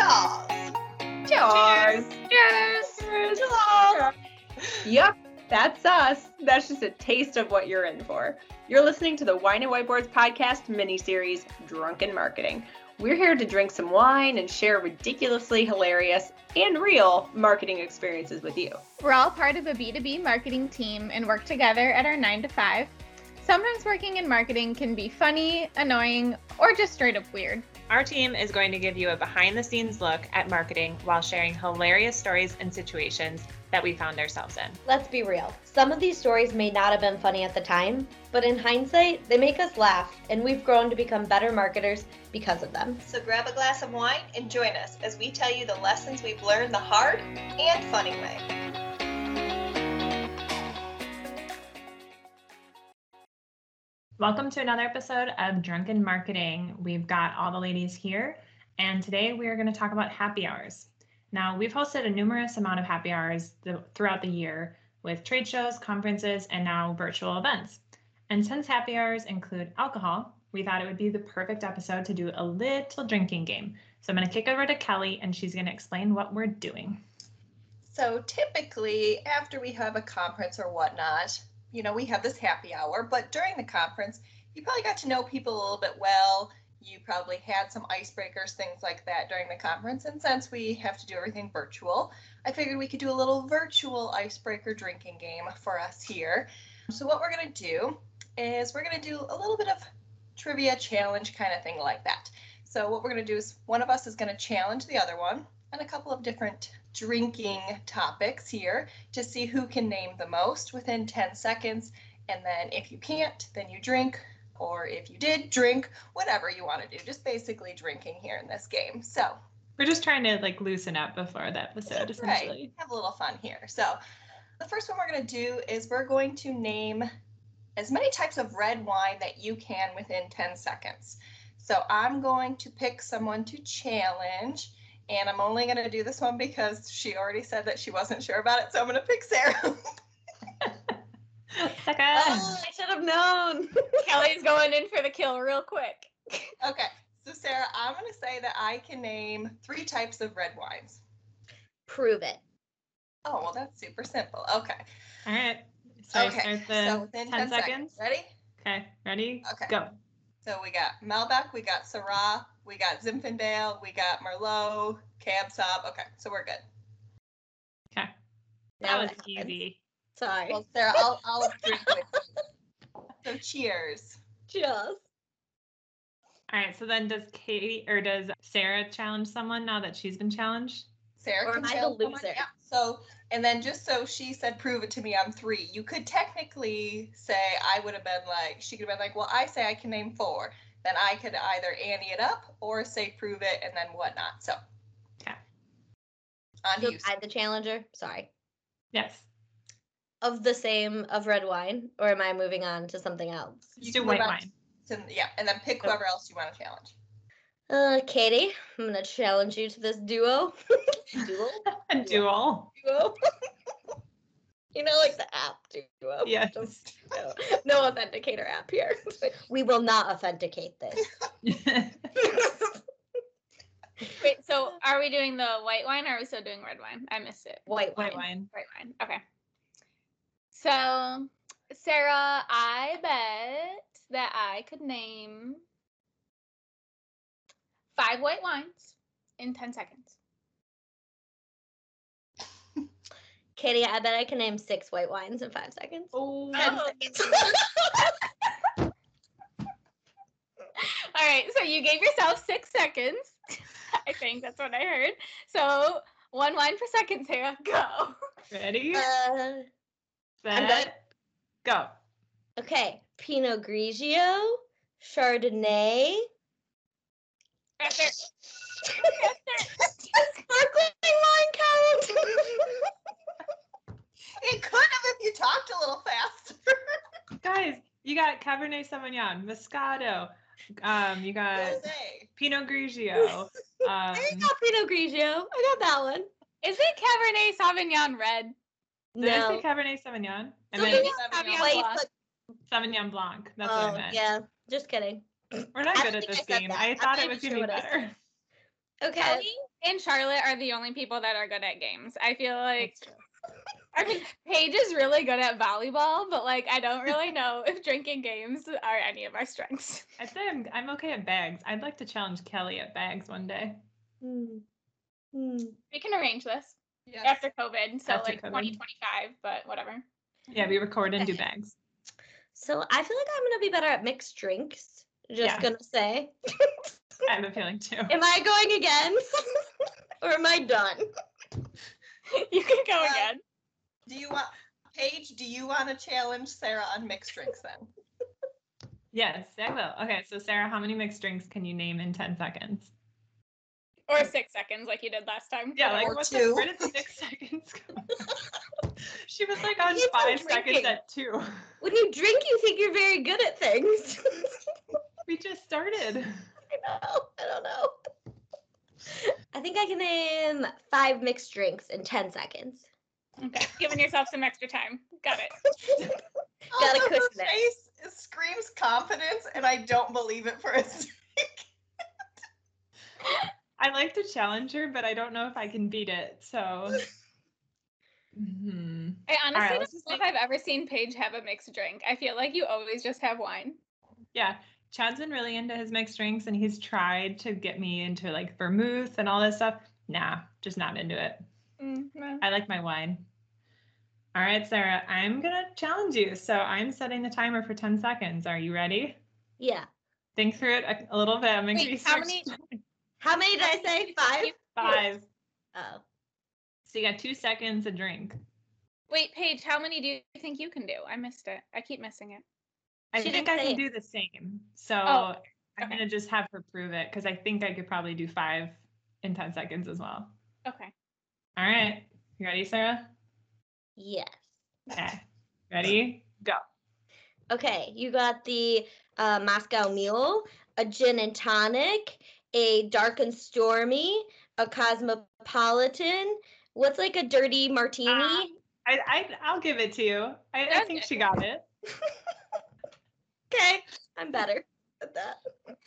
Cheers! Cheers. Cheers. Cheers. Yep, that's us. That's just a taste of what you're in for. You're listening to the Wine and Whiteboards podcast mini series, Drunken Marketing. We're here to drink some wine and share ridiculously hilarious and real marketing experiences with you. We're all part of a B2B marketing team and work together at our 9 to 5. Sometimes working in marketing can be funny, annoying, or just straight up weird. Our team is going to give you a behind the scenes look at marketing while sharing hilarious stories and situations that we found ourselves in. Let's be real. Some of these stories may not have been funny at the time, but in hindsight, they make us laugh, and we've grown to become better marketers because of them. So grab a glass of wine and join us as we tell you the lessons we've learned the hard and funny way. Welcome to another episode of Drunken Marketing. We've got all the ladies here, and today we are going to talk about happy hours. Now, we've hosted a numerous amount of happy hours th- throughout the year with trade shows, conferences, and now virtual events. And since happy hours include alcohol, we thought it would be the perfect episode to do a little drinking game. So I'm going to kick over to Kelly, and she's going to explain what we're doing. So typically, after we have a conference or whatnot, you know, we have this happy hour, but during the conference, you probably got to know people a little bit well. You probably had some icebreakers, things like that during the conference. And since we have to do everything virtual, I figured we could do a little virtual icebreaker drinking game for us here. So, what we're going to do is we're going to do a little bit of trivia challenge kind of thing like that. So, what we're going to do is one of us is going to challenge the other one and a couple of different drinking topics here to see who can name the most within 10 seconds. And then if you can't, then you drink, or if you did drink, whatever you want to do. Just basically drinking here in this game. So We're just trying to like loosen up before the episode, essentially. right, have a little fun here. So the first one we're going to do is we're going to name as many types of red wine that you can within 10 seconds. So I'm going to pick someone to challenge. And I'm only going to do this one because she already said that she wasn't sure about it. So I'm going to pick Sarah. Second. Oh, I should have known. Kelly's going in for the kill real quick. okay. So, Sarah, I'm going to say that I can name three types of red wines. Prove it. Oh, well, that's super simple. Okay. All right. So okay. I start the so within 10, seconds. Ready? Okay. Ready? Okay. Go. So we got Malbec, we got Syrah, we got Zinfandel, we got Merlot, Cab Sauv. Okay, so we're good. Okay. That Now was easy. Sorry. Well, Sarah, I'll, I'll drink with you. So cheers. Cheers. All right. So then does Katie or does Sarah challenge someone now that she's been challenged? Sarah Or can am I the challenge someone. loser? Yeah. So, and then just so she said, prove it to me, I'm three. You could technically say I would have been like, she could have been like, well, I say I can name four. Then I could either ante it up or say prove it and then whatnot. So, Okay. on So to you. I the challenger. Sorry. Yes. Of the same of red wine, or am I moving on to something else? You do white wine. to- yeah, and then pick whoever else you want to challenge. Uh, Katie, I'm gonna challenge you to this duo. duo. A duel. Duo. you know, like the app duo. Yes. Just- no, no authenticator app here. we will not authenticate this. Wait, so are we doing the white wine or are we still doing red wine? I missed it. White wine. white wine. White wine. Okay. So, Sarah, I bet that I could name five white wines in 10 seconds. Katie, I bet I can name six white wines in five seconds. Oh. Ten seconds. All right, so you gave yourself six seconds. I think that's what I heard. So, one wine per second, Sarah. Go. Ready? Uh, I'm Set. Go. okay. Pinot Grigio, Chardonnay, Right there. sparkling wine count. It could have if you talked a little faster. Guys, you got Cabernet Sauvignon, Moscato. Um, you got Rosé. Pinot Grigio. Um, I got Pinot Grigio. I got that one. Is it Cabernet Sauvignon red? did I No. say Cabernet Sauvignon? And So then maybe Sauvignon Sauvignon Blanc. Sauvignon Blanc. That's oh, what I meant. yeah. Just kidding. We're not I good at this I game. that. I I'm thought it was even gonna be better. Okay. Kelly, and Charlotte are the only people that are good at games. I feel like I mean Paige is really good at volleyball, but like I don't really know if drinking games are any of our strengths. I'd say I'm I'm okay at bags. I'd like to challenge Kelly at bags one day. Hmm. Hmm. We can arrange this Yes. after COVID, so After like COVID. 2025, but whatever. Yeah, we record and do bags. So I feel like I'm gonna be better at mixed drinks. Just Yeah. gonna say. I have a feeling too. Am I going again? or am I done? you can go Uh, again. Do you want Paige? Do you want to challenge Sarah on mixed drinks then? Yes, I will. Okay, so Sarah, how many mixed drinks can you name in 10 seconds? Or six seconds like you did last time. Yeah, like Or what two. the, where did the six seconds go? she was like on Keep on five seconds at two. When you drink, you think you're very good at things. We just started. I know. I don't know. I think I can name five mixed drinks in 10 seconds. Okay, giving yourself some extra time. Got it. Gotta Also, her cushion it. face screams confidence, and I don't believe it for a second. I like to challenge her, but I don't know if I can beat it. So, Mhm. I honestly right, don't let's know if I've ever seen Paige have a mixed drink. I feel like you always just have wine. yeah, Chad's been really into his mixed drinks, and he's tried to get me into like vermouth and all this stuff. Nah, just not into it. Mm, no. I like my wine. All right, Sarah, I'm gonna challenge you. So I'm setting the timer for 10 seconds. Are you ready? Yeah. Think through it a, a little bit. I'm gonna Wait, give how many- How many did I say? Five? five. Oh. So you got two seconds a drink. Wait, Paige, how many do you think you can do? I missed it. I keep missing it. I She think I can it. do the same. So Oh, I'm gonna just have her prove it because I think I could probably do five in 10 seconds as well. Okay. All right. You ready, Sarah? Yes. Okay. Ready? Go. Okay, you got the uh, Moscow Mule, a gin and tonic, a dark and stormy, a cosmopolitan. What's like a dirty martini? Ah. I, I I'll give it to you. I, I think she got it. okay, I'm better at that.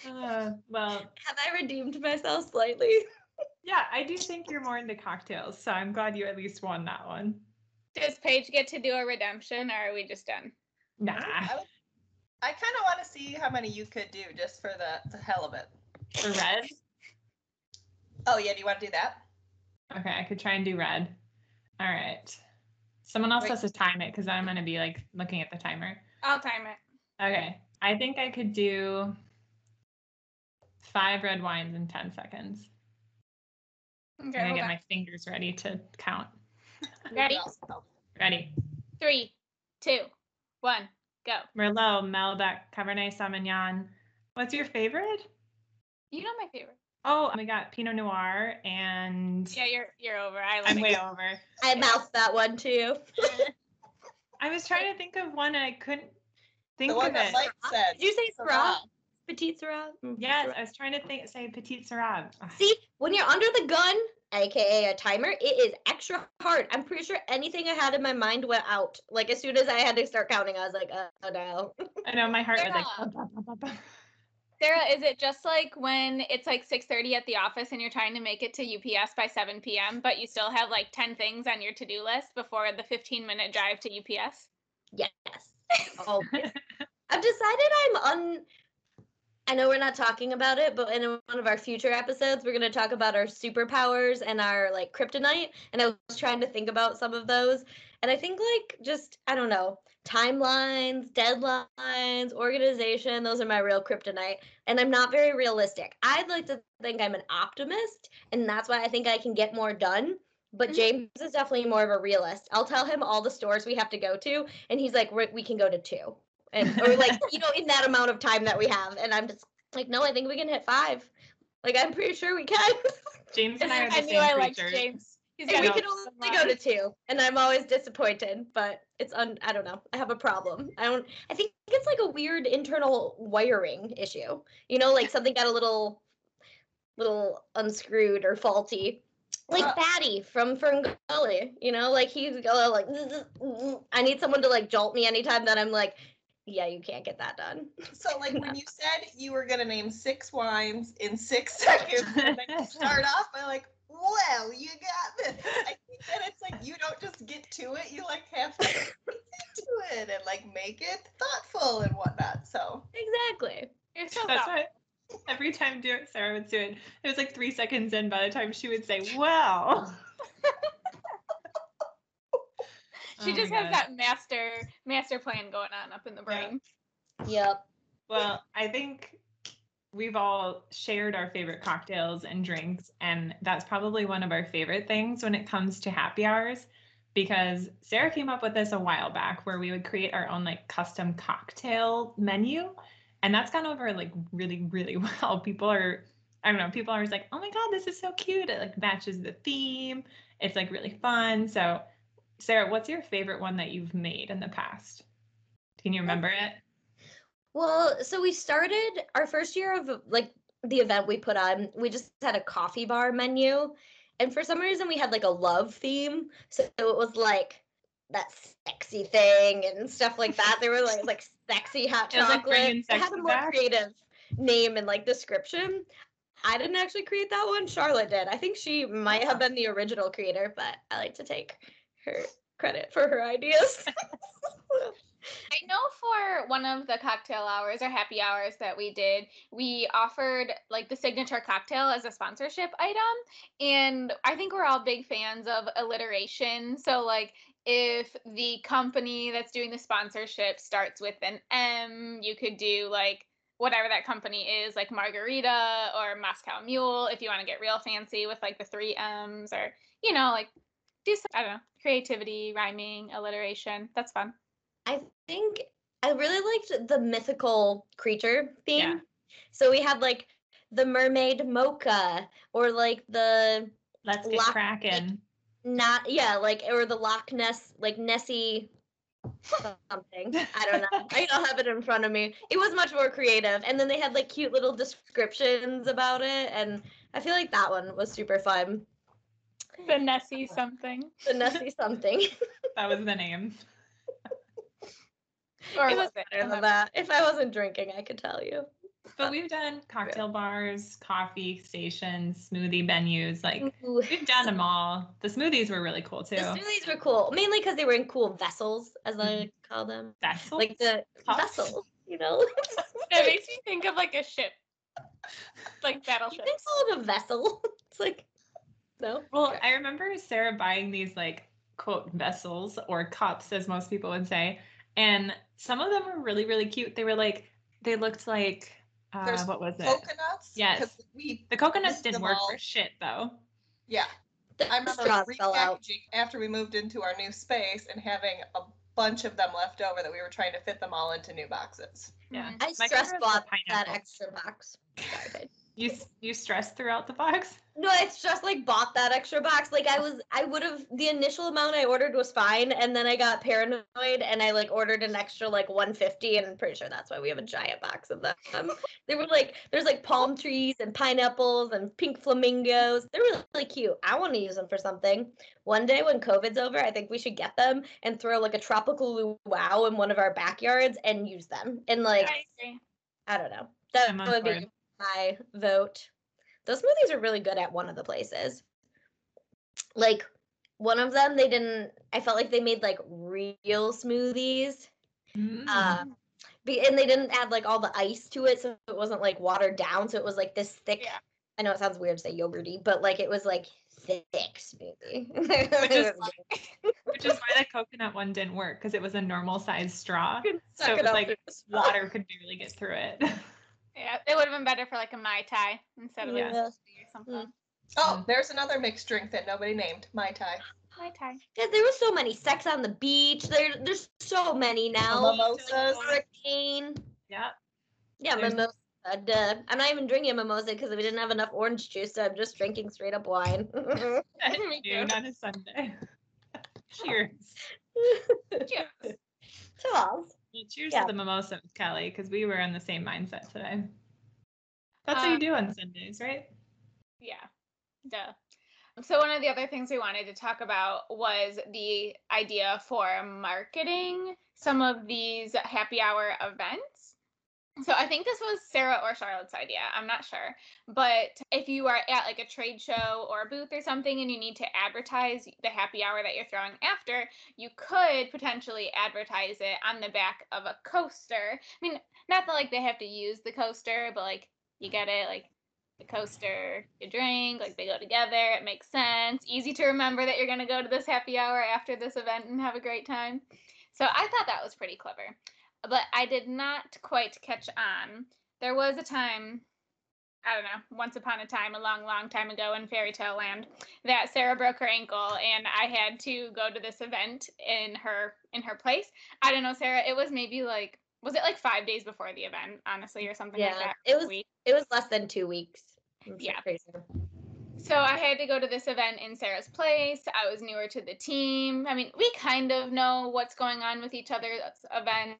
Uh, well, Have I redeemed myself slightly? yeah, I do think you're more into cocktails, so I'm glad you at least won that one. Does Paige get to do a redemption or are we just done? Nah. I, I kind of want to see how many you could do just for the, the hell of it. For red? Oh yeah, do you want to do that? Okay, I could try and do red. All right. Someone else Wait. has to time it because I'm gonna be like looking at the timer. I'll time it. Okay. I think I could do five red wines in 10 seconds. Okay, I'm gonna get on. my fingers ready to count. Ready? Ready. Three, two, one, go. Merlot, Malbec, Cabernet Sauvignon. What's your favorite? You know my favorite. Oh, we got Pinot Noir and Yeah, you're you're over. I I'm way it. over. I mouthed that one too. I was trying to think of one and I couldn't think The one of that it. Mike said. Did you say Syrah. Syrah? Petite Syrah? Yes, I was trying to think say Petite Syrah. See, when you're under the gun, aka a timer, it is extra hard. I'm pretty sure anything I had in my mind went out. Like as soon as I had to start counting, I was like, oh no. I know my heart was like Sarah. "Bum, bum, bum, bum, bum." Sarah, is it just like when it's like 6:30 at the office and you're trying to make it to UPS by 7 p.m., but you still have like 10 things on your to-do list before the 15-minute drive to UPS? Yes. Oh, I've decided I'm un. I know we're not talking about it, but in one of our future episodes, we're going to talk about our superpowers and our like kryptonite. And I was trying to think about some of those. And I think like just, I don't know, timelines, deadlines, organization, those are my real kryptonite. And I'm not very realistic. I'd like to think I'm an optimist. And that's why I think I can get more done. But Mhm. James is definitely more of a realist. I'll tell him all the stores we have to go to, and he's like, "We- "We can go to two, and or like you know, in that amount of time that we have." And I'm just like, "No, I think we can hit five. Like I'm pretty sure we can. James and I are the I same knew I liked creatures. James. He's and we can only go to two, and I'm always disappointed. But it's un. I don't know. I have a problem. I don't. I think it's like a weird internal wiring issue. You know, like something got a little, little unscrewed or faulty. Like Uh, Batty from Fern Gully, you know, like he's like I need someone to like jolt me anytime that I'm like, yeah, you can't get that done. So like when you said you were gonna name six wines in six seconds, and then you start off by like, well, you got this. I think that it's like you don't just get to it, you like have to get into it and like make it thoughtful and whatnot. So Exactly. You're so That's thoughtful. why every time do Sarah would do it, it was like three seconds in by the time she would say, "Well." She Oh just has God. that master master plan going on up in the Yeah. brain. Yep. Well, I think we've all shared our favorite cocktails and drinks, and that's probably one of our favorite things when it comes to happy hours because Sarah came up with this a while back where we would create our own like custom cocktail menu, and that's gone over like really, really well. People are, I don't know, people are always like, oh my God, this is so cute. It like matches the theme. It's like really fun. So, Sarah, what's your favorite one that you've made in the past? Can you remember it? Well, so we started our first year of like the event we put on. We just had a coffee bar menu, and for some reason we had like a love theme. So it was like that sexy thing and stuff like that. They were like like sexy hot It was, like, chocolate. it had a more back. creative name and like description. I didn't actually create that one. Charlotte did. I think she might have been the original creator, but I like to take her credit for her ideas. I know for one of the cocktail hours or happy hours that we did, we offered like the signature cocktail as a sponsorship item. And I think we're all big fans of alliteration. So, like, if the company that's doing the sponsorship starts with an M, you could do like whatever that company is, like Margarita or Moscow Mule, if you want to get real fancy with like the three M's or, you know, like do some, I don't know, creativity, rhyming, alliteration. That's fun. I think I really liked the mythical creature theme. Yeah. So we had like the mermaid mocha or like the Let's get cracking. not yeah, like or the Loch Ness like Nessie something. I don't know. I don't have it in front of me. It was much more creative. And then they had like cute little descriptions about it and I feel like that one was super fun. The Nessie something. The Nessie something. That was the name. Or it was better than that. If I wasn't drinking, I could tell you. But we've done cocktail bars, coffee stations, smoothie venues. Like Ooh. we've done them all. The smoothies were really cool too. The smoothies were cool, mainly because they were in cool vessels, as I Mhm. call them, That's like the Cups? vessels. You know, That makes me think of like a ship, like you battleship. can call it a vessel. It's like no. Well, Okay. I remember Sarah buying these like quote vessels or cups, as most people would say, and some of them were really, really cute. They were like they looked like uh, There's what was it? coconuts. Yes. We The coconuts didn't work all. for shit though. yeah. I remember straws fell out. repackaging after we moved into our new space and having a bunch of them left over that we were trying to fit them all into new boxes. Yeah. I My stress favorite was the bought that extra box. Sorry, babe. You you stressed throughout the box. No, it's just like bought that extra box. Like I was, I would have the initial amount I ordered was fine, and then I got paranoid and I like ordered an extra like 150, and I'm pretty sure that's why we have a giant box of them. they were like, there's like palm trees and pineapples and pink flamingos. They're really, really cute. I want to use them for something. One day when COVID's over, I think we should get them and throw like a tropical luau in one of our backyards and use them. And like, I. I don't know. That would be my vote. Those smoothies are really good at one of the places. Like one of them, they didn't. I felt like they made like real smoothies, Mm. be, and they didn't add like all the ice to it, so it wasn't like watered down. So it was like this thick. Yeah. I know it sounds weird to say yogurty, but like it was like thick smoothie. Which is Which is why the coconut one didn't work because it was a normal size straw. So it was like through the straw. Water could barely get through it. Yeah, it would have been better for like a mai tai instead of like Yeah. a or something. Oh, Mm. there's another mixed drink that nobody named. Mai Tai. Mai tai. Yeah, there was so many. Sex on the beach. There, there's so many now. Mimosas. Hurricane. yeah. Yeah, There's- mimosa. Duh. I'm not even drinking mimosa because we didn't have enough orange juice, so I'm just drinking straight up wine. At Me too. noon on a Sunday. cheers. Cheers. Cheers. Well, cheers Yeah. to the mimosa Kelly because we were in the same mindset today. That's what Um, you do on Sundays, right? Yeah. Duh. So one of the other things we wanted to talk about was the idea for marketing some of these happy hour events. So I think this was Sarah or Charlotte's idea. I'm not sure. But if you are at like a trade show or a booth or something and you need to advertise the happy hour that you're throwing after, you could potentially advertise it on the back of a coaster. I mean, not that like they have to use the coaster, but like you get it like the coaster, your drink, like they go together. It makes sense. Easy to remember that you're going to go to this happy hour after this event and have a great time. So I thought that was pretty clever but I did not quite catch on. There was a time, I don't know, once upon a time, a long, long time ago in Fairy Tale Land, that Sarah broke her ankle, and I had to go to this event in her in her place. I don't know, Sarah. It was maybe like was it like five days before the event, honestly, or something yeah, like that? It was. It was less than two weeks. Yeah. Crazy. So I had to go to this event in Sarah's place. I was newer to the team. I mean, we kind of know what's going on with each other's events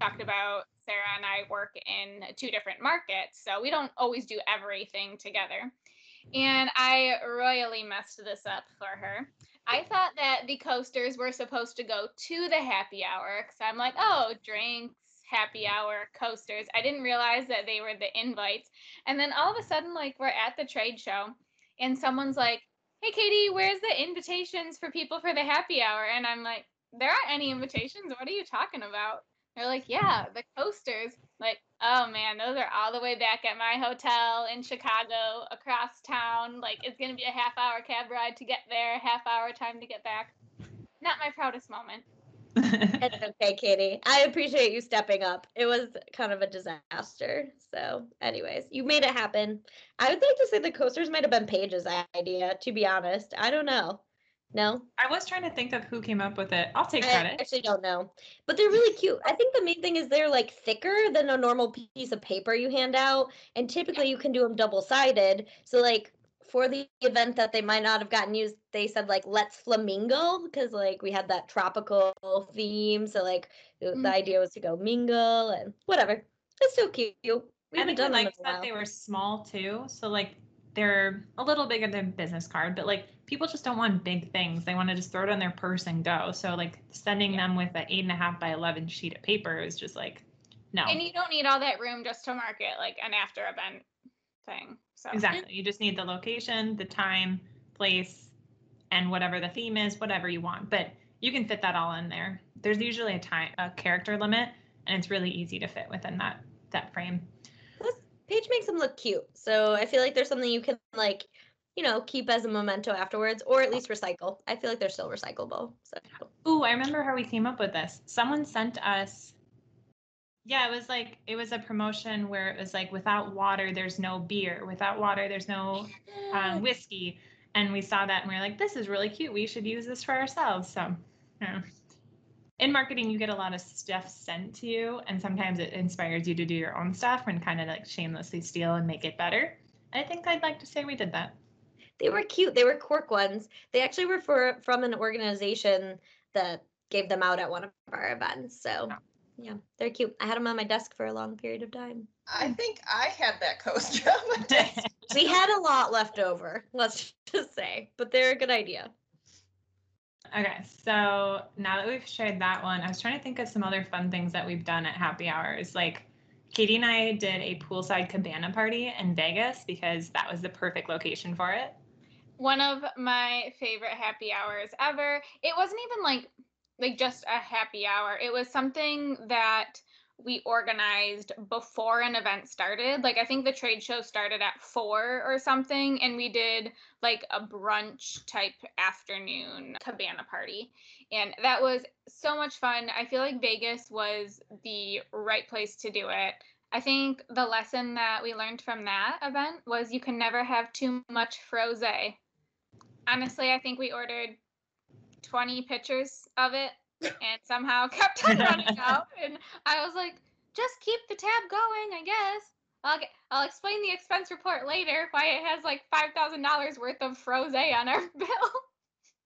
talked about Sarah and I work in two different markets, so we don't always do everything together. And I royally messed this up for her. I thought that the coasters were supposed to go to the happy hour because I'm like, oh, drinks, happy hour, coasters. I didn't realize that they were the invites. And then all of a sudden, like, we're at the trade show and someone's like, hey, Katie, where's the invitations for people for the happy hour? And I'm like, there aren't any invitations. What are you talking about? They're like, yeah, the coasters. Like, oh man, those are all the way back at my hotel in Chicago, across town. Like, it's gonna be a half hour cab ride to get there, half hour time to get back. Not my proudest moment. it's okay, Katie. I appreciate you stepping up. It was kind of a disaster. So, anyways, you made it happen. I would like to say the coasters might have been Paige's idea, to be honest. I don't know. No. I was trying to think of who came up with it. I'll take credit. I actually don't know. But they're really cute. I think the main thing is they're like thicker than a normal piece of paper you hand out. And typically you can do them double sided. So, like, for the event that they might not have gotten used, they said, like, let's flamingo because, like, we had that tropical theme. So, like, mm-hmm. the idea was to go mingle and whatever. It's so cute. We I think I liked that they were small too. So, like, they're a little bigger than business card, but like people just don't want big things. They want to just throw it on their purse and go. So like sending yeah. them with an eight and a half by eleven sheet of paper is just like no. And you don't need all that room just to market like an after event thing. So exactly, you just need the location, the time, place, and whatever the theme is, whatever you want. But you can fit that all in there. There's usually a time a character limit, and it's really easy to fit within that that frame. Paige makes them look cute. So I feel like there's something you can like, you know, keep as a memento afterwards, or at least recycle. I feel like they're still recyclable. So. Ooh, I remember how we came up with this. Someone sent us. Yeah, it was like it was a promotion where it was like without water there's no beer, without water there's no um, whiskey, and we saw that and we were like, this is really cute. We should use this for ourselves. So, yeah in marketing you get a lot of stuff sent to you and sometimes it inspires you to do your own stuff and kind of like shamelessly steal and make it better. I think i'd like to say we did that. They were cute. They were cork ones. They actually were for, from an organization that gave them out at one of our events so oh. yeah they're cute. I had them on my desk for a long period of time. I think i had that coaster on my desk. We had a lot left over let's just say but they're a good idea Okay, so now that we've shared that one, I was trying to think of some other fun things that we've done at happy hours. Like Katie and I did a poolside cabana party in Vegas because that was the perfect location for it. One of my favorite happy hours ever. It wasn't even like like just a happy hour. It was something that we organized before an event started. Like I think the trade show started at four or something, and we did like a brunch type afternoon cabana party. And that was so much fun. I feel like Vegas was the right place to do it. I think the lesson that we learned from that event was you can never have too much frosé. Honestly, I think we ordered 20 pitchers of it and somehow kept on running out. And I was like, just keep the tab going, I guess. I'll, get, I'll explain the expense report later why it has like $5,000 worth of frosé on our bill.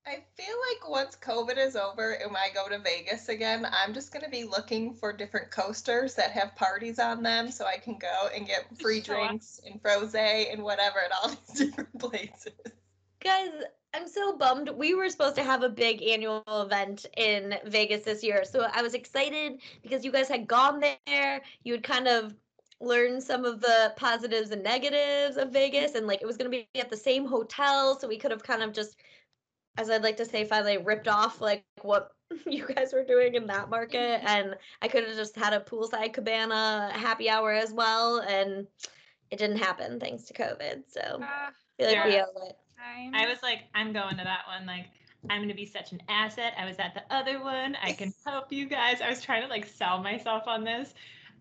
I feel like once COVID is over and I go to Vegas again, I'm just going to be looking for different coasters that have parties on them so I can go and get free drinks and frosé and whatever at all these different places. Guys, I'm so bummed. We were supposed to have a big annual event in Vegas this year. So I was excited because you guys had gone there. You had kind of learned some of the positives and negatives of Vegas and like it was going to be at the same hotel so we could have kind of just as I'd like to say finally ripped off like what you guys were doing in that market and I could have just had a poolside cabana happy hour as well and it didn't happen thanks to COVID. So Uh, I feel like we yeah. owe it. I'm- I was like, I'm going to that one. Like, I'm gonna be such an asset. I was at the other one. I can help you guys. I was trying to like sell myself on this,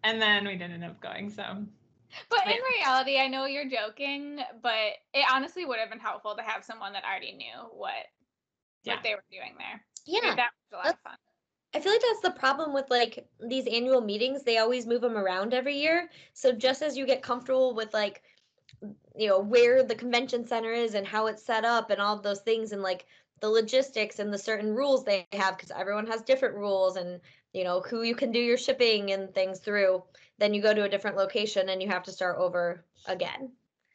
and then we didn't end up going. So But in reality, I know you're joking, but it honestly would have been helpful to have someone that already knew what Yeah. what they were doing there. Yeah. That was a lot of fun. I feel like that's the problem with like these annual meetings. They always move them around every year. So just as you get comfortable with like, you know, where the convention center is and how it's set up and all those things and like the logistics and the certain rules they have, because everyone has different rules and, you know, who you can do your shipping and things through, then you go to a different location and you have to start over again.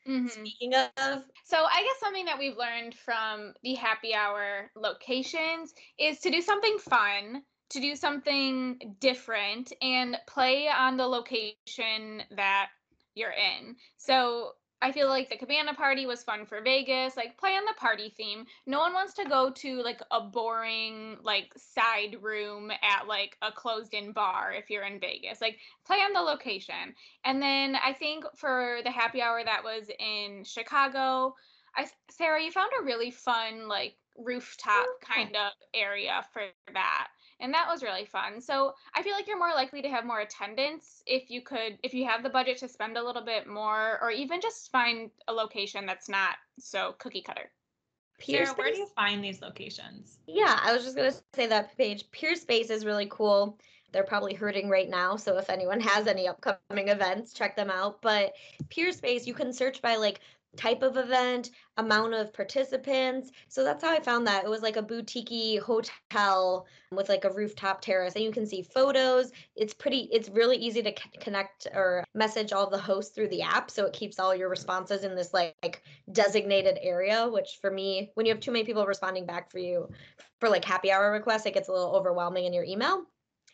Mhm. Speaking of, So I guess something that we've learned from the happy hour locations is to do something fun, to do something different, and play on the location that you're in. So I feel like the cabana party was fun for Vegas. Like play on the party theme. No one wants to go to like a boring like side room at like a closed-in bar if you're in Vegas. Like play on the location. And then I think for the happy hour that was in Chicago, I Sarah, you found a really fun like rooftop kind of area for that. And that was really fun. So I feel like you're more likely to have more attendance if you could if you have the budget to spend a little bit more or even just find a location that's not so cookie cutter. Pier Sarah, where do you find these locations? Yeah, I was just gonna say that Paige. Peer Space is really cool. They're probably hurting right now, so if anyone has any upcoming events, check them out. But Peerspace, you can search by like type of event, amount of participants. So that's how I found that. It was like a boutique hotel with like a rooftop terrace, and you can see photos. It's pretty. It's really easy to connect or message all the hosts through the app, so it keeps all your responses in this like designated area. Which for me, when you have too many people responding back for you for like happy hour requests, it gets a little overwhelming in your email.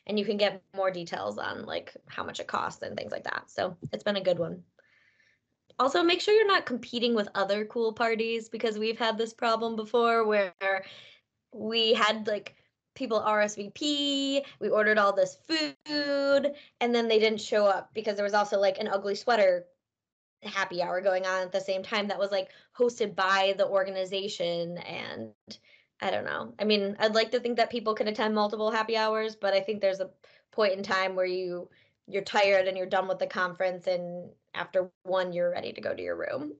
And you can get more details on like how much it costs and things like that. So it's been a good one. Also, make sure you're not competing with other cool parties because we've had this problem before where we had like people RSVP, we ordered all this food, and then they didn't show up because there was also like an ugly sweater happy hour going on at the same time that was like hosted by the organization and I don't know. I mean, I'd like to think that people can attend multiple happy hours, but I think there's a point in time where you you're tired and you're done with the conference and after one you're ready to go to your room.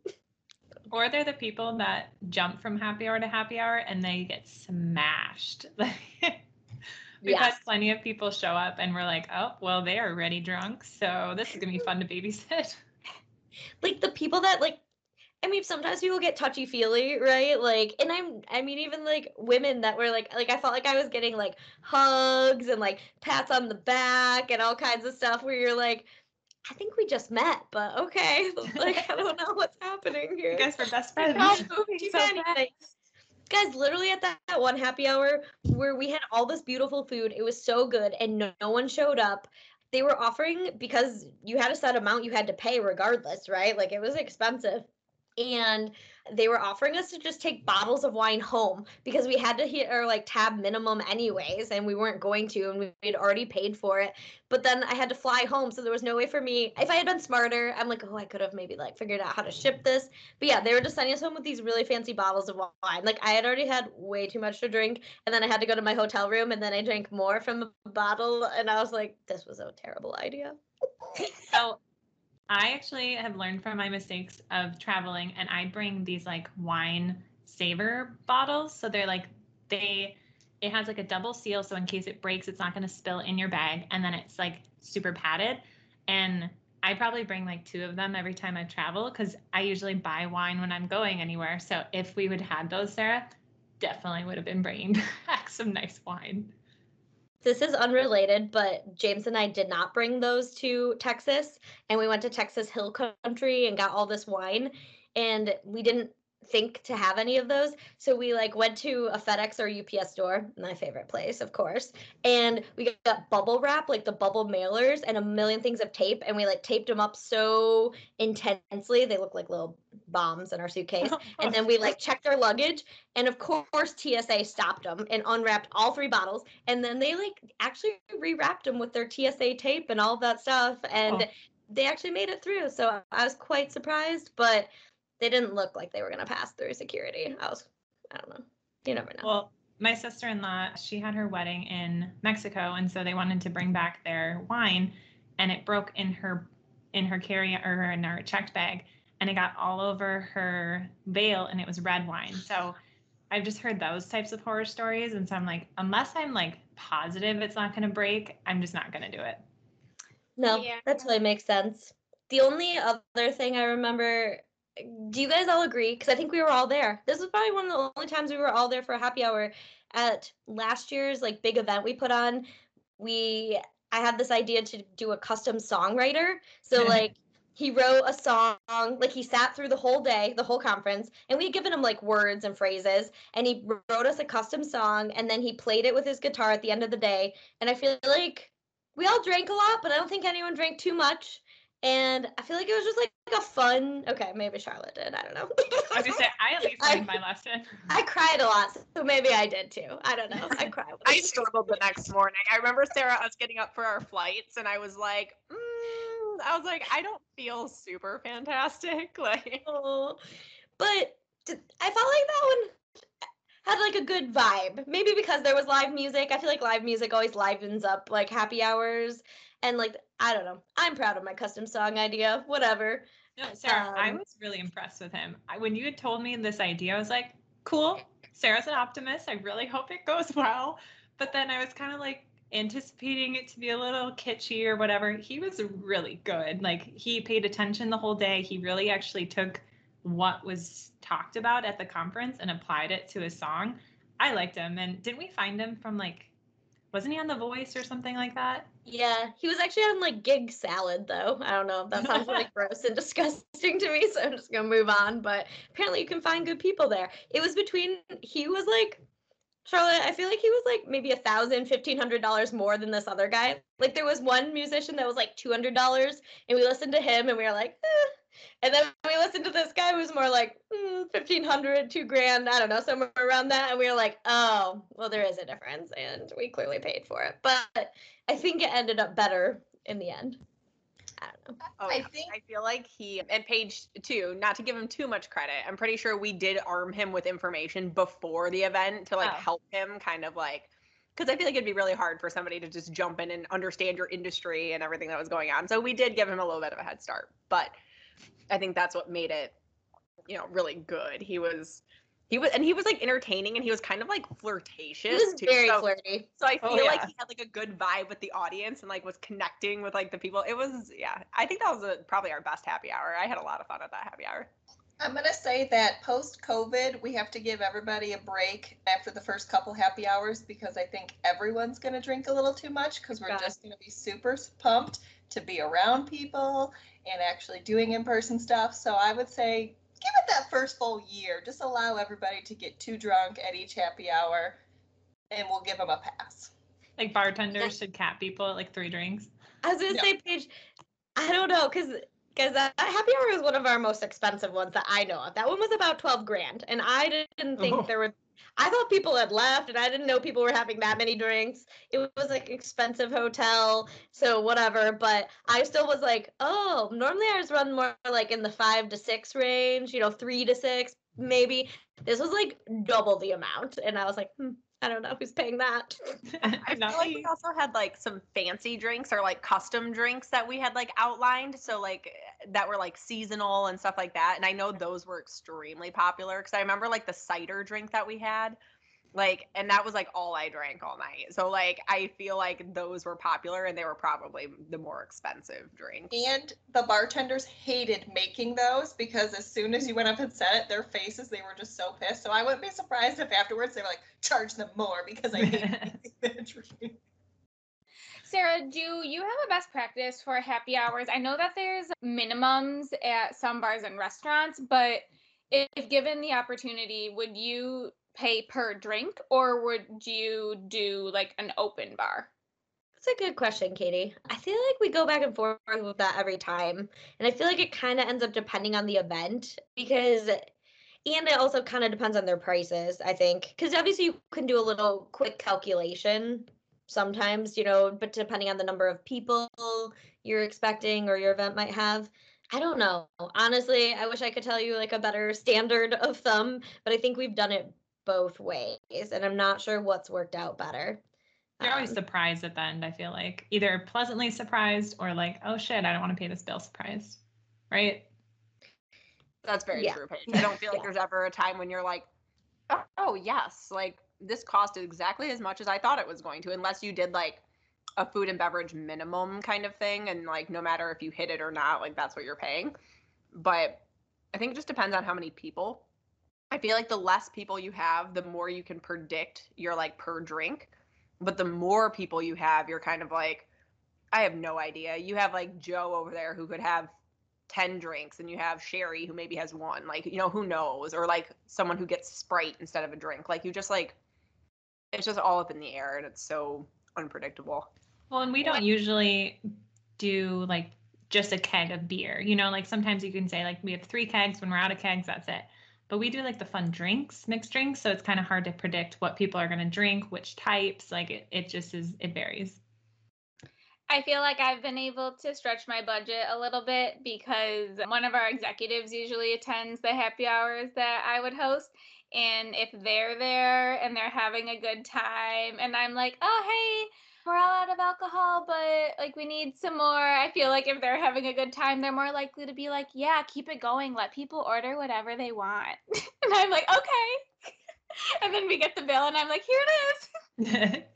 Or they're the people that jump from happy hour to happy hour and they get smashed. We've had plenty of people show up and we're like, oh, well, they are already drunk. So this is going to be fun to babysit. Like the people that like I mean sometimes people get touchy feely, right? Like and I'm I mean even like women that were like like I felt like I was getting like hugs and like pats on the back and all kinds of stuff where you're like I think we just met, but okay. Like I don't know what's happening here. You guys were best friends. so. Guys, literally at that, that one happy hour where we had all this beautiful food, it was so good, and no, no one showed up. They were offering because you had a set amount you had to pay regardless, right? Like it was expensive. And they were offering us to just take bottles of wine home because we had to hit our like tab minimum anyways, and we weren't going to, and we had already paid for it. But then I had to fly home, so there was no way for me. If I had been smarter, I'm like, oh, I could have maybe like figured out how to ship this. But yeah, they were just sending us home with these really fancy bottles of wine. Like I had already had way too much to drink, and then I had to go to my hotel room, and then I drank more from the bottle, and I was like, this was a terrible idea. So I actually have learned from my mistakes of traveling and I bring these like wine saver bottles. So they're like they it has like a double seal so in case it breaks it's not going to spill in your bag and then it's like super padded and I probably bring like two of them every time I travel cuz I usually buy wine when I'm going anywhere. So if we would have had those Sarah, definitely would have been bringing back some nice wine. This is unrelated, but James and I did not bring those to Texas, and we went to Texas Hill Country and got all this wine, and we didn't think to have any of those. So we like went to a FedEx or UPS store, my favorite place, of course. And we got bubble wrap, like the bubble mailers, and a million things of tape. And we like taped them up so intensely. They look like little bombs in our suitcase. and then we like checked our luggage. And of course, TSA stopped them and unwrapped all three bottles. And then they like actually rewrapped them with their TSA tape and all that stuff. And oh. they actually made it through. So I was quite surprised. But they didn't look like they were going to pass through security. I was, I don't know. You never know. Well, my sister-in-law, she had her wedding in Mexico, and so they wanted to bring back their wine, and it broke in her in her carry or in her checked bag, and it got all over her veil, and it was red wine. So I've just heard those types of horror stories, and so I'm like, unless I'm like positive it's not going to break, I'm just not going to do it. No, yeah. that totally makes sense. The only other thing I remember do you guys all agree? Because I think we were all there. This was probably one of the only times we were all there for a happy hour at last year's like big event we put on. We I had this idea to do a custom songwriter. So like he wrote a song, like he sat through the whole day, the whole conference, and we had given him like words and phrases, and he wrote us a custom song, and then he played it with his guitar at the end of the day. And I feel like we all drank a lot, but I don't think anyone drank too much and I feel like it was just like a fun. Okay, maybe Charlotte did. I don't know. I was gonna say I at least learned my lesson. I cried a lot, so maybe I did too. I don't know. I cried. I struggled the next morning. I remember Sarah us getting up for our flights, and I was like, mm, I was like, I don't feel super fantastic. Like, oh, but I felt like that one had like a good vibe. Maybe because there was live music. I feel like live music always livens up like happy hours and like I don't know. I'm proud of my custom song idea. Whatever. No, Sarah, um, I was really impressed with him. I, when you had told me this idea, I was like, cool. Sarah's an optimist. I really hope it goes well. But then I was kind of like anticipating it to be a little kitschy or whatever. He was really good. Like he paid attention the whole day. He really actually took what was talked about at the conference and applied it to his song. I liked him. And didn't we find him from like wasn't he on The Voice or something like that? Yeah, he was actually on like GigSalad though. I don't know if that sounds like gross and disgusting to me, so I'm just gonna move on. But apparently, you can find good people there. It was between he was like Charlotte. I feel like he was like maybe a thousand, fifteen hundred dollars more than this other guy. Like there was one musician that was like two hundred dollars, and we listened to him, and we were like, eh, and then we listened to this guy who was more like mm, 1500 two grand i don't know somewhere around that and we were like oh well there is a difference and we clearly paid for it but i think it ended up better in the end I don't know. Oh, I think I feel like he and Paige two, not to give him too much credit, I'm pretty sure we did arm him with information before the event to like oh. help him kind of like because I feel like it'd be really hard for somebody to just jump in and understand your industry and everything that was going on. So we did give him a little bit of a head start. But I think that's what made it, you know, really good. He was he was and he was like entertaining and he was kind of like flirtatious he was too. very so, flirty so i oh, feel oh, yeah. like he had like a good vibe with the audience and like was connecting with like the people it was yeah i think that was a, probably our best happy hour i had a lot of fun at that happy hour i'm going to say that post covid we have to give everybody a break after the first couple happy hours because i think everyone's going to drink a little too much because we're God. just going to be super pumped to be around people and actually doing in person stuff. So I would say give it that first full year. Just allow everybody to get too drunk at each happy hour and we'll give them a pass. Like bartenders should cap people at like three drinks. I was gonna yeah. say, Paige, I don't know, because because that happy hour is one of our most expensive ones that I know of. That one was about twelve grand, and I didn't think oh. there were I thought people had left and I didn't know people were having that many drinks. It was like expensive hotel, so whatever. But I still was like, oh, normally I was run more like in the five to six range, you know, three to six, maybe. This was like double the amount. And I was like, hmm, I don't know who's paying that. I feel like we also had like some fancy drinks or like custom drinks that we had like outlined. So like that were like seasonal and stuff like that. And I know those were extremely popular because I remember like the cider drink that we had like and that was like all i drank all night. So like i feel like those were popular and they were probably the more expensive drink and the bartenders hated making those because as soon as you went up and said it their faces they were just so pissed. So i wouldn't be surprised if afterwards they were like charge them more because i hate drink. Sarah, do you have a best practice for happy hours? I know that there's minimums at some bars and restaurants, but if given the opportunity, would you pay per drink or would you do like an open bar? That's a good question, Katie. I feel like we go back and forth with that every time. And I feel like it kind of ends up depending on the event because, and it also kind of depends on their prices, I think. Because obviously you can do a little quick calculation sometimes, you know, but depending on the number of people you're expecting or your event might have. I don't know. Honestly, I wish I could tell you like a better standard of thumb, but I think we've done it both ways and I'm not sure what's worked out better. You're always Um, surprised at the end, I feel like. Either pleasantly surprised or like, oh shit, I don't want to pay this bill surprised. Right? That's very Yeah. true, Paige. I don't feel like Yeah. there's ever a time when you're like, oh, oh, yes, like this cost exactly as much as I thought it was going to, unless you did like a food and beverage minimum kind of thing, and like no matter if you hit it or not, like that's what you're paying. But I think it just depends on how many people. I feel like the less people you have, the more you can predict your like per drink. But the more people you have, you're kind of like, I have no idea. You have like Joe over there who could have 10 drinks and you have Sherry who maybe has one. Like, you know, who knows? Or like someone who gets Sprite instead of a drink. Like, you just like, it's just all up in the air and it's so unpredictable. Well, and we don't usually do like just a keg of beer. You know, like sometimes you can say like we have three kegs when we're out of kegs, that's it. But we do like the fun drinks, mixed drinks, so it's kind of hard to predict what people are going to drink, which types. Like it, it just is, it varies. I feel like I've been able to stretch my budget a little bit because one of our executives usually attends the happy hours that I would host. And if they're there and they're having a good time, and I'm like, oh, hey, we're all out of alcohol, but like we need some more. I feel like if they're having a good time, they're more likely to be like, yeah, keep it going. Let people order whatever they want. and I'm like, okay. and then we get the bill, and I'm like, here it is.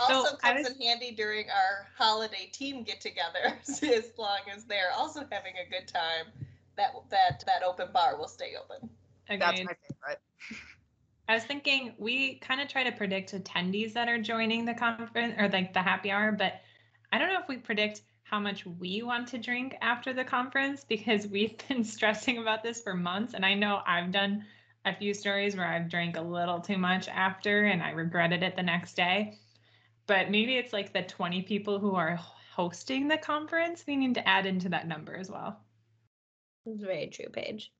Also So comes was- in handy during our holiday team get-togethers, as long as they're also having a good time. That that that open bar will stay open. That's Agreed. my favorite. I was thinking we kind of try to predict attendees that are joining the conference or like the happy hour, but I don't know if we predict how much we want to drink after the conference because we've been stressing about this for months. And I know I've done a few stories where I've drank a little too much after and I regretted it the next day. But maybe it's like the 20 people who are hosting the conference. We need to add into that number as well. It's very true, Paige.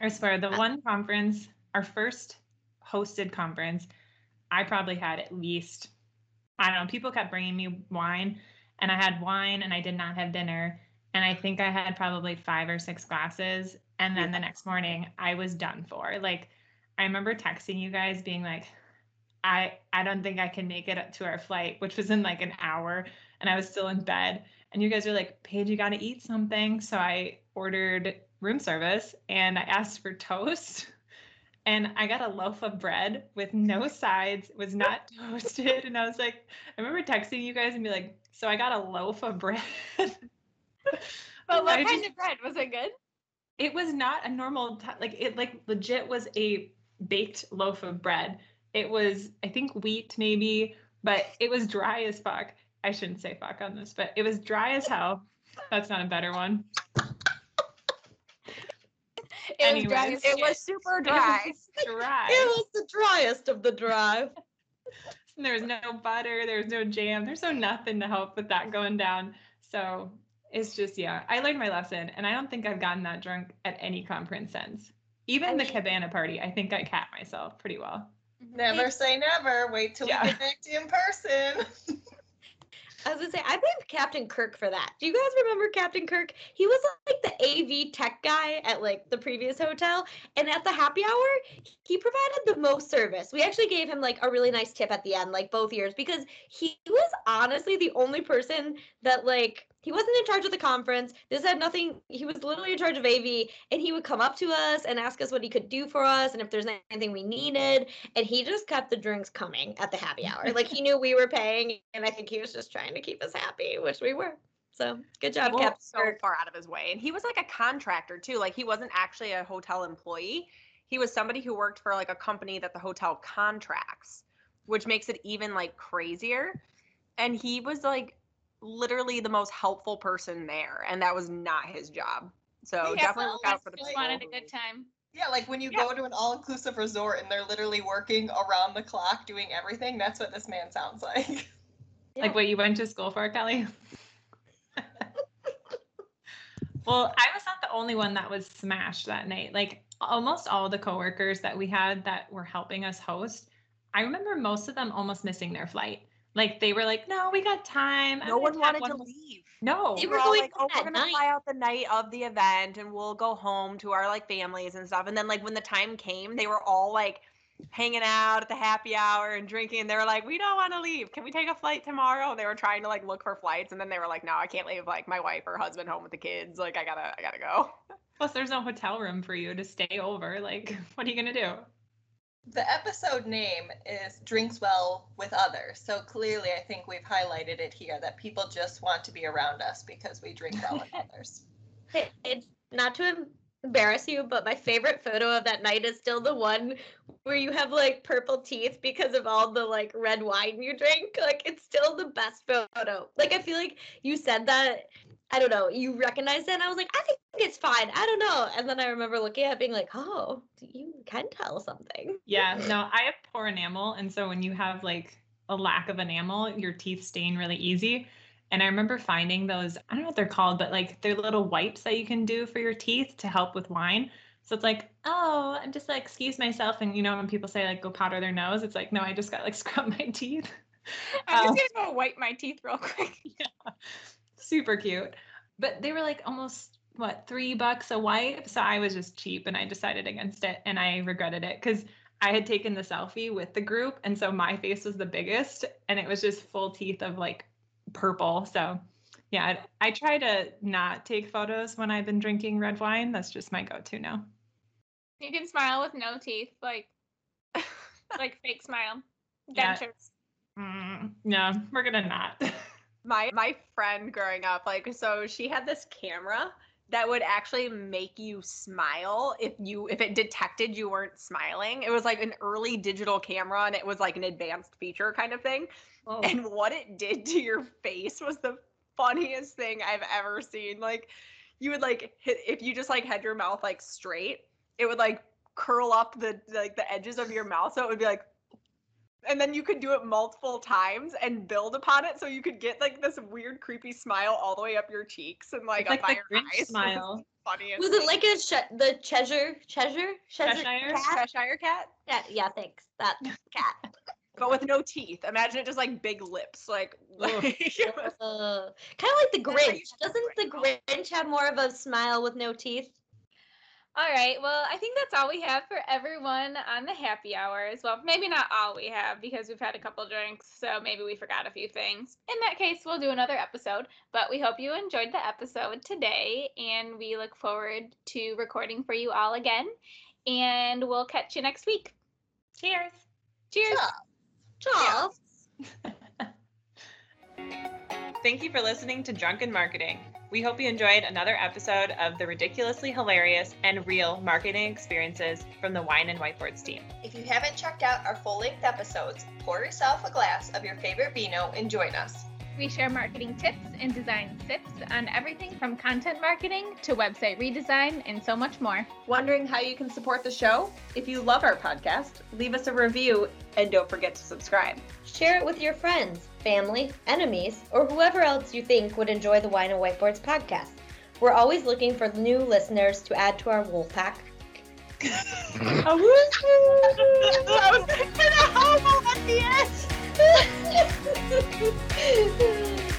I swear, the uh one conference, our first hosted conference, I probably had at least, I don't know, people kept bringing me wine, and I had wine and I did not have dinner. And I think I had probably five or six glasses. And then the next morning, I was done for. Like, I remember texting you guys being like, I, I don't think I can make it to our flight, which was in like an hour, and I was still in bed. And you guys were like, Paige, you got to eat something. So I ordered room service and I asked for toast. And I got a loaf of bread with no sides, it was not toasted. And I was like, I remember texting you guys and be like, so I got a loaf of bread. But what I kind just- of bread? Was it good? it was not a normal ti- like it like legit was a baked loaf of bread. It was I think wheat maybe, but it was dry as fuck. I shouldn't say fuck on this, but it was dry as hell. That's not a better one. It was dry Anyways, as It was super dry. dry. It was the driest of the drive. And there was no butter, there was no jam, there's no nothing to help with that going down. So it's just yeah, I learned my lesson, and I don't think I've gotten that drunk at any conference since. Even I the mean- cabana party, I think I capped myself pretty well. Never say never. Wait till Yeah. we connect in person. I was gonna say I blame Captain Kirk for that. Do you guys remember Captain Kirk? He was like the AV tech guy at like the previous hotel, and at the happy hour, he provided the most service. We actually gave him like a really nice tip at the end, like both years, because he was honestly the only person that like he wasn't in charge of the conference. This had nothing. He was literally in charge of AV, and he would come up to us and ask us what he could do for us, and if there's anything we needed. And he just kept the drinks coming at the happy hour. Like he knew we were paying, and I think he was just trying to keep us happy, which we were. So good job, Captain so far out of his way. And he was like a contractor too. Like he wasn't actually a hotel employee. He was somebody who worked for like a company that the hotel contracts, which makes it even like crazier. And he was like literally the most helpful person there. And that was not his job. So Yeah, definitely look out for the just people. wanted a good time. Yeah, like when you Yeah. go to an all-inclusive resort and they're literally working around the clock doing everything. That's what this man sounds like. Like what you went to school for, Kelly? well, I was not the only one that was smashed that night. Like almost all the coworkers that we had that were helping us host, I remember most of them almost missing their flight. Like they were like, "No, we got time." No one wanted to leave. No. They We were were all like, oh, we're gonna night. fly out the night of the event and we'll go home to our like families and stuff. And then like when the time came, they were all like hanging out at the happy hour and drinking. And they were like, we don't want to leave. Can we take a flight tomorrow? They were trying to like look for flights, and then they were like, no, I can't leave like my wife or husband home with the kids. Like I gotta, I gotta go. Plus, there's no hotel room for you to stay over. Like, what are you gonna do? The episode name is Drinks Well with Others. So clearly, I think we've highlighted it here that people just want to be around us because we drink well with others. It, it, not to embarrass you, but my favorite photo of that night is still the one where you have like purple teeth because of all the like red wine you drink. Like it's still the best photo. Like I feel like you said that. I don't know. You recognized it, and I was like, I think it's fine. I don't know. And then I remember looking at it, being like, oh, you can tell something. Yeah, no, I have poor enamel, and so when you have like a lack of enamel, your teeth stain really easy. And I remember finding those, I don't know what they're called, but like they're little wipes that you can do for your teeth to help with wine. So it's like, oh, I'm just like excuse myself. And you know, when people say like go powder their nose, it's like, no, I just got like scrub my teeth. I'm Um, just gonna go wipe my teeth real quick. super cute. But they were like almost what three bucks a wipe. So I was just cheap and I decided against it and I regretted it because I had taken the selfie with the group and so my face was the biggest and it was just full teeth of like purple. So yeah, I, I try to not take photos when I've been drinking red wine. That's just my go-to now. You can smile with no teeth, like like fake smile. Yeah. Dentures. Mm, no, we're gonna not. my my friend growing up like so she had this camera that would actually make you smile if you if it detected you weren't smiling. It was like an early digital camera and it was like an advanced feature kind of thing. Oh. and what it did to your face was the funniest thing i've ever seen. Like you would like hit if you just like had your mouth like straight it would like curl up the like the edges of your mouth. So it would be like and then you could do it multiple times and build upon it so you could get like this weird creepy smile all the way up your cheeks and like It's up like by the your eyes. Was smile. the funniest Was it like a che- the Cheshire Cheshire Cheshire Cheshire? cat? Cheshire cat Yeah, yeah, thanks. That cat. but with no teeth imagine it just like big lips like, like Uh, kind of like the That's how you Grinch. Doesn't the Grinch have more of a smile with no teeth? All right. Well, I think that's all we have for everyone on the happy hours. Well, maybe not all we have because we've had a couple drinks, so maybe we forgot a few things. In that case, we'll do another episode. But we hope you enjoyed the episode today, and we look forward to recording for you all again. And we'll catch you next week. Cheers. Cheers. Ciao. Charles. Thank you for listening to Drunken Marketing. We hope you enjoyed another episode of the ridiculously hilarious and real marketing experiences from the Wine and Whiteboards team. If you haven't checked out our full length episodes, pour yourself a glass of your favorite vino and join us. We share marketing tips and design tips on everything from content marketing to website redesign and so much more. Wondering how you can support the show? If you love our podcast, leave us a review and don't forget to subscribe. Share it with your friends, family, enemies, or whoever else you think would enjoy the Wine and Whiteboards podcast. We're always looking for new listeners to add to our wolf pack. I was gonna homo at the end. Ha ha ha ha ha!